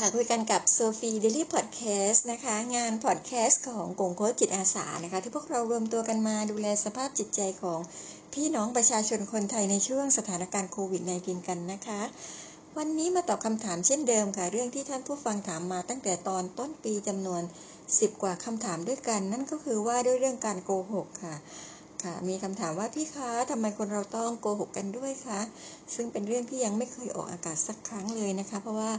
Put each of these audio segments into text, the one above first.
ค่ะคุยกันกับโซฟีเดลี่พอดแคสต์นะคะ งานพอดแคสต์ของกงโค้ชจิตอาสานะคะ ที่พวกเรารวมตัวกันมาดูแลสภาพจิตใจของพี่น้องประชาชนคนไทยในช่วงสถานการณ์โควิด -19 กันนะคะ วันนี้มาตอบคำถามเช่นเดิมค่ะ เรื่องที่ท่านผู้ฟังถามมาตั้งแต่ตอนต้นปีจำนวน 10 กว่าคำถามด้วยกัน นั่นก็คือว่าด้วยเรื่องการโกหกค่ะ ค่ะ มีคำถามว่าพี่คะทำไมคนเราต้องโกหกกันด้วยคะซึ่งเป็นเรื่องที่ยังไม่เคยออกอากาศสักครั้งเลยนะคะ เพราะว่า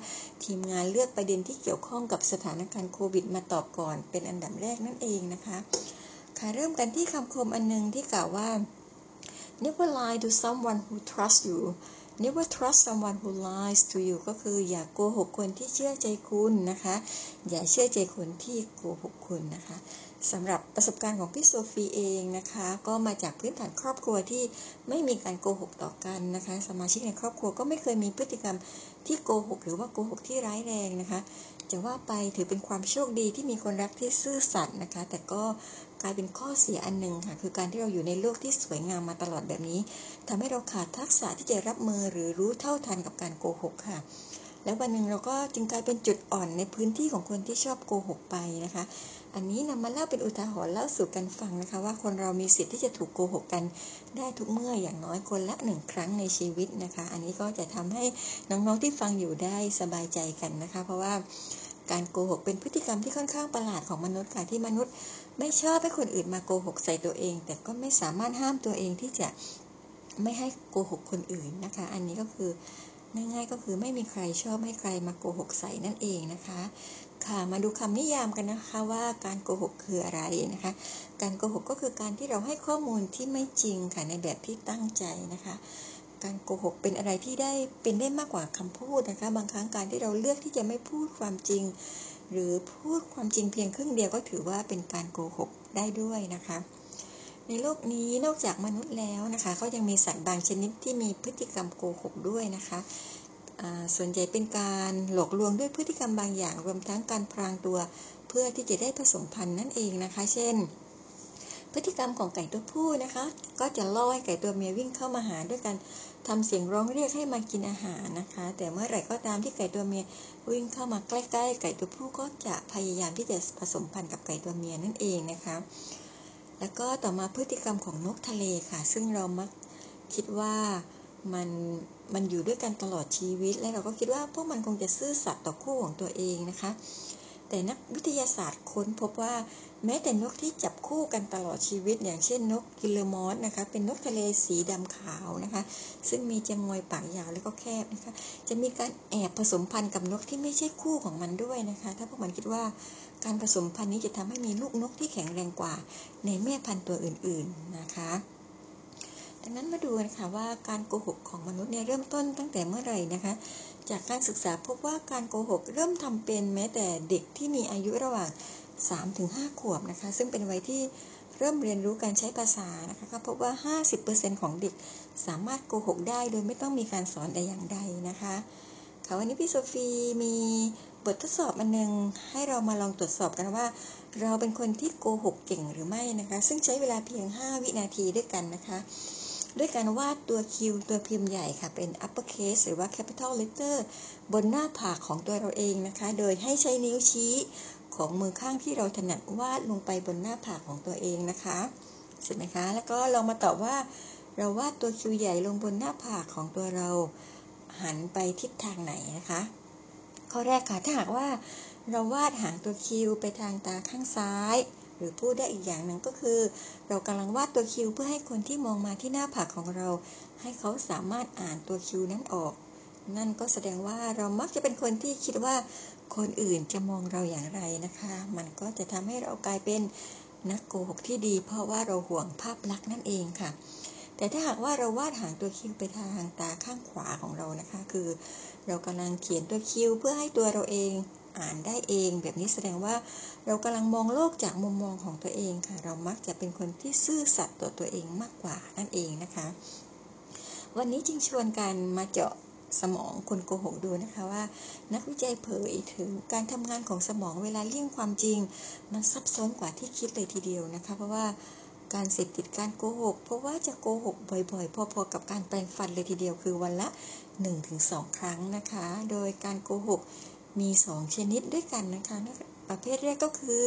ทีมงานเลือกประเด็นที่เกี่ยวข้องกับสถานการณ์โควิด มาตอบก่อน เป็นอันดับแรกนั่นเองนะคะ ค่ะเริ่มกันที่คำคมอันนึงที่กล่าวว่า never lie to someone who trusts you never trust someone who lies to you ก็คืออย่าโกหกคนที่เชื่อใจคุณนะคะ อย่าเชื่อใจคนที่โกหกคุณนะคะสำหรับประสบการณ์ของพี่โซฟีเองนะคะ ก็มาจากพื้นฐานครอบครัวที่ไม่มีการโกหกต่อกันนะคะ สมาชิกในครอบครัวก็ไม่เคยมีพฤติกรรมที่โกหกหรือว่าโกหกที่ร้ายแรงนะคะจะว่าไปถือเป็นความโชคดีที่มีคนรักที่ซื่อสัตย์นะคะ แต่ก็กลายเป็นข้อเสียอันหนึ่งค่ะ คือการที่เราอยู่ในโลกที่สวยงามมาตลอดแบบนี้ทำให้เราขาดทักษะที่จะรับมือหรือรู้เท่าทันกับการโกหกค่ะ แล้ววันหนึ่งเราก็จึงกลายเป็นจุดอ่อนในพื้นที่ของคนที่ชอบโกหกไปนะคะ อันนี้นำมาเล่าเป็นอุทาหรณ์เล่าสู่กันฟังนะคะว่าคนเรามีสิทธิ์ที่จะถูกโกหกกันได้ทุกเมื่ออย่างน้อยคนละหนึ่งครั้งในชีวิตนะคะ อันนี้ก็จะทำให้น้องๆที่ฟังอยู่ได้สบายใจกันนะคะ เพราะว่าการโกหกเป็นพฤติกรรมที่ค่อนข้างประหลาดของมนุษย์ค่ะที่มนุษย์ ไม่ชอบให้คนอื่นมาโกหกใส่ตัวเอง แต่ก็ไม่สามารถห้ามตัวเองที่จะไม่ให้โกหกคนอื่นนะคะ อันนี้ก็คือ ง่ายๆก็คือไม่มีใครชอบให้ใครมาโกหกใส่นั่นเองนะคะ ค่ะมาดูคำนิยามกันนะคะว่าการโกหกคืออะไรนะคะ การโกหกก็คือการที่เราให้ข้อมูลที่ไม่จริงค่ะในแบบที่ตั้งใจนะคะ การโกหกเป็นอะไรที่ได้เป็นได้มากกว่าคำพูดนะคะ บางครั้งการที่เราเลือกที่จะไม่พูดความจริง หรือพูดความจริงเพียงครึ่งเดียวก็ถือว่าเป็นการโกหกได้ด้วยนะคะ ในโลกนี้นอกจากมนุษย์แล้วนะคะก็ยังมีสัตว์บางชนิดที่มีพฤติกรรมโกหกด้วยนะคะส่วนใหญ่เป็นการหลอกลวงด้วยพฤติกรรมบางอย่าง รวมทั้งการพรางตัวเพื่อที่จะได้ผสมพันธุ์นั่นเองนะคะ เช่น พฤติกรรมของไก่ตัวผู้นะคะ ก็จะล่อให้ไก่ตัวเมียวิ่งเข้ามาหาด้วยการทำเสียงร้องเรียกให้มากินอาหารนะคะ แต่เมื่อไหร่ก็ตามที่ไก่ตัวเมียวิ่งเข้ามาใกล้ๆ ไก่ตัวผู้ก็จะพยายามที่จะผสมพันธุ์กับไก่ตัวเมียนั่นเองนะคะ แล้วก็ต่อมาพฤติกรรมของนกทะเลค่ะ ซึ่งเรามักคิดว่ามันมันอยู่ด้วยกันตลอดชีวิต และเราก็คิดว่าพวกมันคงจะซื่อสัตย์ต่อคู่ของตัวเองนะคะ แต่นักวิทยาศาสตร์ค้นพบว่าแม้แต่นกที่จับคู่กันตลอดชีวิต อย่างเช่นนกกิลเลมอสนะคะ เป็นนกทะเลสีดำขาวนะคะ ซึ่งมีจงอยปากยาวแล้วก็แคบนะคะ จะมีการแอบผสมพันธุ์กับนกที่ไม่ใช่คู่ของมันด้วยนะคะ ถ้าพวกมันคิดว่า การผสมพันธุ์นี้จะทำให้มีลูกนกที่แข็งแรงกว่าในแม่พันธุ์ตัวอื่นๆนะคะ ดังนั้นมาดูนะคะว่าการโกหกของมนุษย์เนี่ยเริ่มต้นตั้งแต่เมื่อไหร่นะคะ จากการศึกษาพบว่าการโกหกเริ่มทำเป็นแม้แต่เด็กที่มีอายุระหว่าง 3-5 ขวบนะคะ ซึ่งเป็นวัยที่เริ่มเรียนรู้การใช้ภาษานะคะก็พบว่า 50%ของเด็กสามารถโกหกได้โดยไม่ต้องมีการสอนแต่อย่างใดนะคะค่ะวันนี้พี่โซฟีมีบททดสอบอันนึงให้เรามาลองตรวจสอบกันว่า เราเป็นคนที่โกหกเก่งหรือไม่นะคะ ซึ่งใช้เวลาเพียง 5 วินาทีด้วยกันนะคะ ด้วยการวาดตัวคิวตัวพิมพ์ใหญ่ค่ะเป็น upper case หรือว่า capital letter บนหน้าผากของตัวเราเองนะคะ โดยให้ใช้นิ้วชี้ของมือข้างที่เราถนัดวาดลงไปบนหน้าผากของตัวเองนะคะเสร็จไหมคะ แล้วก็ลองมาตอบว่า เราวาดตัวคิวใหญ่ลงบนหน้าผากของตัวเราหันไปทิศทางไหนนะคะ ข้อแรกค่ะ ถ้าหากว่าเราวาดหางตัวคิวไปทางตาข้างซ้าย หรือพูดได้อีกอย่างหนึ่งก็คือ เรากำลังวาดตัวคิวเพื่อให้คนที่มองมาที่หน้าผากของเรา ให้เขาสามารถอ่านตัวคิวนั้นออก นั่นก็แสดงว่าเรามักจะเป็นคนที่คิดว่าคนอื่นจะมองเราอย่างไรนะคะ มันก็จะทำให้เรากลายเป็นนักโกหกที่ดี เพราะว่าเราห่วงภาพลักษณ์นั่นเองค่ะ แต่ถ้าหากว่าเราวาดหางตัวคิ้วไปทางตาข้างขวาของเรานะคะ คือเรากำลังเขียนตัวคิ้วเพื่อให้ตัวเราเองอ่านได้เอง แบบนี้แสดงว่าเรากำลังมองโลกจากมุมมองของตัวเองค่ะ เรามักจะเป็นคนที่ซื่อสัตย์ต่อตัวเองมากกว่านั่นเองนะคะ วันนี้จึงชวนกันมาเจาะสมองคนโกหกดูนะคะว่า นักวิจัยเผยถึงการทำงานของสมองเวลาเลี่ยงความจริง มันซับซ้อนกว่าที่คิดเลยทีเดียวนะคะ เพราะว่า การเสพติดการโกหก เพราะว่าจะโกหกบ่อยๆ พอๆกับการแปลงฟันเลยทีเดียวคือวันละ 1-2 ครั้งนะคะ โดยการโกหกมีสองชนิดด้วยกันนะคะประเภทแรกก็คือ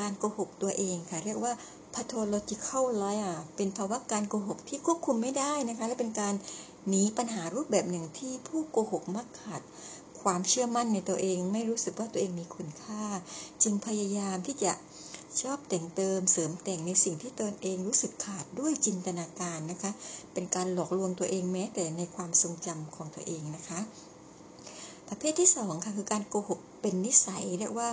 การโกหกตัวเองค่ะ เรียกว่า pathological liar เป็นภาวะการโกหกที่ควบคุมไม่ได้นะคะ และเป็นการหนีปัญหารูปแบบหนึ่งที่ผู้โกหกมักขาดความเชื่อมั่นในตัวเอง ไม่รู้สึกว่าตัวเองมีคุณค่า จึงพยายามที่จะ ชอบแต่งเติมเสริมแต่งในสิ่งที่ตนเองรู้สึกขาดด้วยจินตนาการนะคะ เป็นการหลอกลวงตัวเองแม้แต่ในความทรงจำของตัวเองนะคะ ประเภทที่2ค่ะคือการโกหกเป็นนิสัยเรียกว่า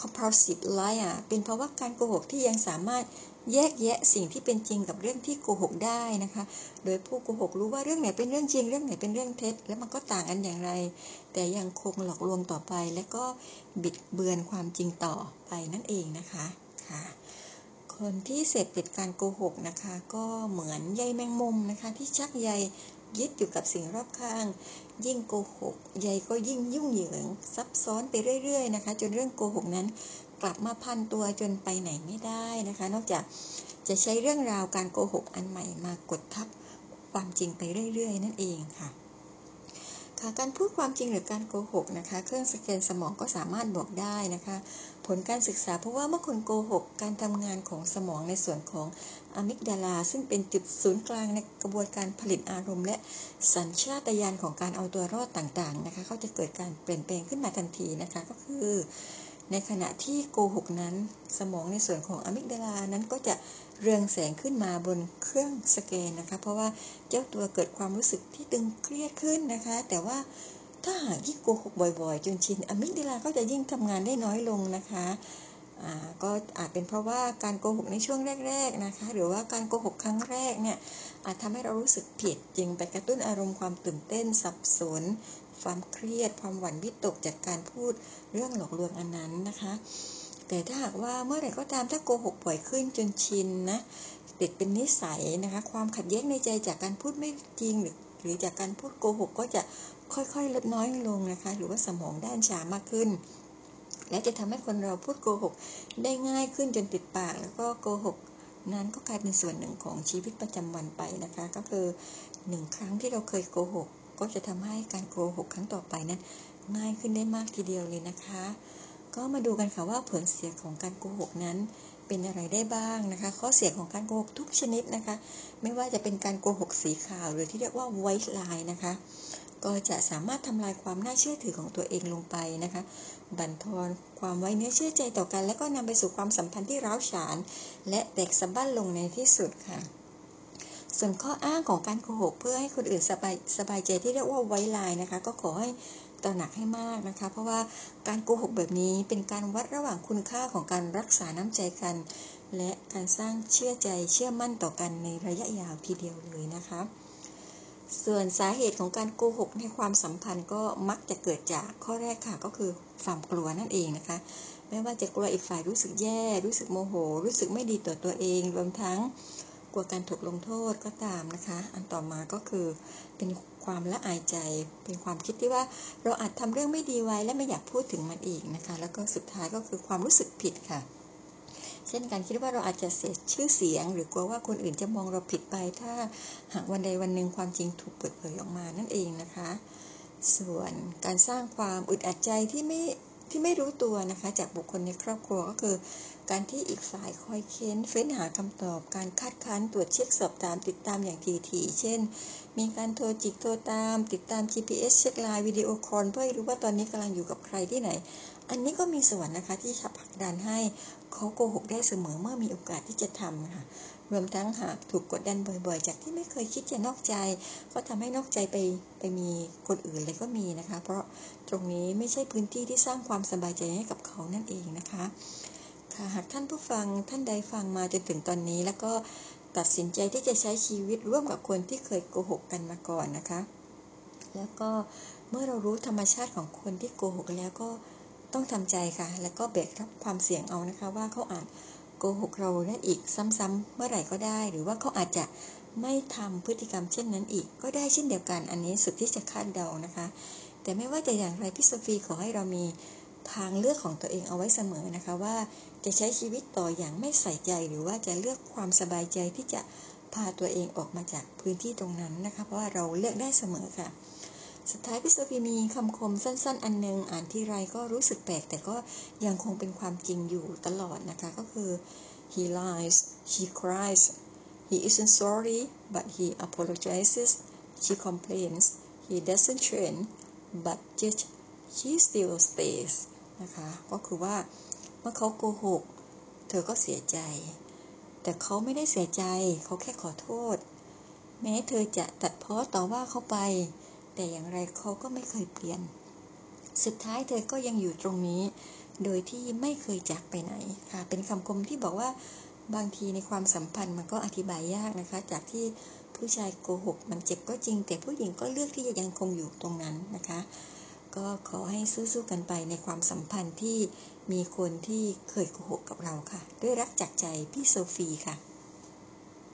compulsive liar เป็นเพราะว่าการโกหกที่ยังสามารถแยกแยะสิ่งที่เป็นจริงกับเรื่องที่โกหกได้นะคะ โดยผู้โกหกรู้ว่าเรื่องไหนเป็นเรื่องจริง เรื่องไหนเป็นเรื่องเท็จ และมันก็ต่างกันอย่างไร แต่ยังคงหลอกลวงต่อไป และก็บิดเบือนความจริงต่อไปนั่นเองนะคะ ค่ะคนที่เสพติดการโกหกนะคะ ก็เหมือนใยแมงมุมนะคะ ที่ชักใยยึดอยู่กับสิ่งรอบข้าง ยิ่งโกหกใยก็ยิ่งยุ่งเหยิงซับซ้อนไปเรื่อย ๆ นะคะ จนเรื่องโกหกนั้นกลับมาพันตัวจนไปไหนไม่ได้นะคะ นอกจากจะใช้เรื่องราวการโกหกอันใหม่มากดทับความจริงไปเรื่อย ๆ นั่นเองค่ะ คะการพูดความจริงหรือการโกหกนะคะเครื่องสแกนสมองก็สามารถบอกได้นะคะ ผลการศึกษาเพราะว่าเมื่อคนโกหก การทำงานของสมองในส่วนของอะมิกดาลา ซึ่งเป็นจุดศูนย์กลางในกระบวนการผลิตอารมณ์ และสัญชาตญาณของการเอาตัวรอดต่างๆนะคะเขาจะเกิดการเปลี่ยนแปลงขึ้นมาทันทีนะคะก็คือ ในขณะที่โกหกนั้น สมองในส่วนของอะมิกดาลานั้นก็จะ เรืองแสงขึ้นมาบนเครื่องสแกนนะคะ เพราะว่าเจ้าตัวเกิดความรู้สึกที่ตึงเครียดขึ้นนะคะ แต่ว่าถ้าหากยิ่งโกหกบ่อยๆ จนชินอะมิกดลาก็จะยิ่งทำงานได้น้อยลงนะคะก็อาจเป็นเพราะว่าการโกหกในช่วงแรก ๆนะคะ หรือว่าการโกหกครั้งแรกเนี่ยอาจทำให้เรารู้สึกผิดจึงไปกระตุ้นอารมณ์ความตื่นเต้นสับสน ความเครียด ความหวั่นวิตกจากการพูดเรื่องหลอกลวงอันนั้นนะคะ แต่ถ้าหากว่าเมื่อไหร่ก็ตามถ้าโกหกบ่อยขึ้นจนชินนะติดเป็นนิสัยนะคะ ความขัดแย้งในใจจากการพูดไม่จริงหรือหรือจากการพูดโกหกก็จะค่อยๆลดน้อยลงนะคะ หรือว่าสมองด้านชามากขึ้น และจะทำให้คนเราพูดโกหกได้ง่ายขึ้นจนติดปาก แล้วก็โกหกนั้นก็กลายเป็นส่วนหนึ่งของชีวิตประจำวันไปนะคะ ก็คือหนึ่งครั้งที่เราเคยโกหก ก็จะทำให้การโกหกครั้งต่อไปนั้นง่ายขึ้นได้มากทีเดียวเลยนะคะ ก็มาดูกันค่ะว่าผลเสียของการโกหกนั้นเป็นอะไรได้บ้างนะคะ ข้อเสียของการโกหกทุกชนิดนะคะ ไม่ว่าจะเป็นการโกหกสีขาว หรือที่เรียกว่า white lie นะคะ ก็จะสามารถทำลายความน่าเชื่อถือของตัวเองลงไปนะคะ บั่นทอนความไว้เนื้อเชื่อใจต่อกัน และก็นำไปสู่ความสัมพันธ์ที่ร้าวฉาน และแตกสะบั้นลงในที่สุดค่ะ ส่วนข้ออ้างของการโกหก เพื่อให้คนอื่นสบายสบายใจที่เรียกว่าไว้ลายนะคะ ก็ขอให้ ตระหนักให้มากนะคะ เพราะว่าการโกหกแบบนี้เป็นการวัดระหว่างคุณค่าของการรักษาน้ำใจกัน และการสร้างเชื่อใจเชื่อมั่นต่อกันในระยะยาวทีเดียวเลยนะคะ ส่วนสาเหตุของการโกหกในความสัมพันธ์ก็มักจะเกิดจากข้อแรกค่ะก็คือความกลัวนั่นเองนะคะ ไม่ว่าจะกลัวอีกฝ่ายรู้สึกแย่ รู้สึกโมโห รู้สึกไม่ดีต่อตัวเอง รวมทั้งกลัวการถูกลงโทษก็ตามนะคะ อันต่อมาก็คือเป็น ความละอายใจ เป็นความคิดที่ว่าเราอาจทำเรื่องไม่ดีไว้และไม่อยากพูดถึงมันอีกนะคะ แล้วก็สุดท้ายก็คือความรู้สึกผิดค่ะ เช่นการคิดว่าเราอาจจะเสียชื่อเสียง หรือกลัวว่าคนอื่นจะมองเราผิดไป ถ้าหากวันใดวันหนึ่งความจริงถูกเปิดเผยออกมานั่นเองนะคะ ส่วนการสร้างความอึดอัดใจที่ไม่ ที่ไม่รู้ตัวนะคะจากบุคคลในครอบครัวก็คือ การที่อีกฝ่ายคอยเค้นเฟ้นหาคำตอบ การคัดค้านตรวจเช็คสอบตามติดตามอย่างถี่ๆเช่น มีการโทรจิกโทรตาม ติดตาม GPS เช็คไลน์ video call เพื่อรู้ว่าตอนนี้กำลังอยู่กับใครที่ไหน อันนี้ก็มีส่วนนะคะที่ฉับผลักดันให้เขาโกหกได้เสมอเมื่อมีโอกาสที่จะทำค่ะ รวมทั้งหากถูกกดดันบ่อย ๆ จากที่ไม่เคยคิดจะนอกใจ ก็ทำให้นอกใจไปไปมีคนอื่นเลยก็มีนะคะ เพราะตรงนี้ไม่ใช่พื้นที่ที่สร้างความสบายใจให้กับเขานั่นเองนะคะค่ะหากท่านผู้ฟังท่านใดฟังมาจนถึงตอนนี้ แล้วก็ตัดสินใจที่จะใช้ชีวิตร่วมกับคนที่เคยโกหกกันมาก่อนนะคะ แล้วก็เมื่อเรารู้ธรรมชาติของคนที่โกหกแล้วก็ต้องทำใจค่ะ แล้วก็แบรกรับความเสี่ยงเอานะคะ ว่าเขาอาจ กหกเราได้อีกซ้ำๆเมื่อไหร่ก็ได้ หรือว่าเขาอาจจะไม่ทำพฤติกรรมเช่นนั้นอีก ก็ได้เช่นเดียวกันอันนี้สุดที่จะคาดเดานะคะ แต่ไม่ว่าจะอย่างไรพี่โซฟีขอให้เรามีทางเลือกของตัวเองเอาไว้เสมอนะคะว่าจะใช้ชีวิตต่ออย่างไม่ใส่ใจหรือว่าจะเลือกความสบายใจที่จะพาตัวเองออกมาจากพื้นที่ตรงนั้นนะคะ เพราะว่าเราเลือกได้เสมอค่ะ สุดท้ายพี่โซฟีมีคำคมสั้นๆ อันนึง อ่านที่ไรก็รู้สึกแปลก แต่ก็ยังคงเป็นความจริงอยู่ตลอดนะคะ ก็คือ he lies she cries he isn't sorry but he apologizes she complains he doesn't change but just she still stays นะคะ ก็คือว่าเมื่อเขาโกหก เธอก็เสียใจ แต่เขาไม่ได้เสียใจ เขาแค่ขอโทษ แม้เธอจะตัดพ้อต่อว่าเขาไป แต่อย่างไรเขาก็ไม่เคยเปลี่ยน สุดท้ายเธอก็ยังอยู่ตรงนี้ โดยที่ไม่เคยจากไปไหนค่ะ เป็นคำคมที่บอกว่าบางทีในความสัมพันธ์มันก็อธิบายยากนะคะ จากที่ผู้ชายโกหก มันเจ็บก็จริง แต่ผู้หญิงก็เลือกที่จะยังคงอยู่ตรงนั้นนะคะ ก็ขอให้สู้ๆกันไปในความสัมพันธ์ที่มีคนที่เคยโกหกกับเราค่ะ ด้วยรักจากใจพี่โซฟีค่ะ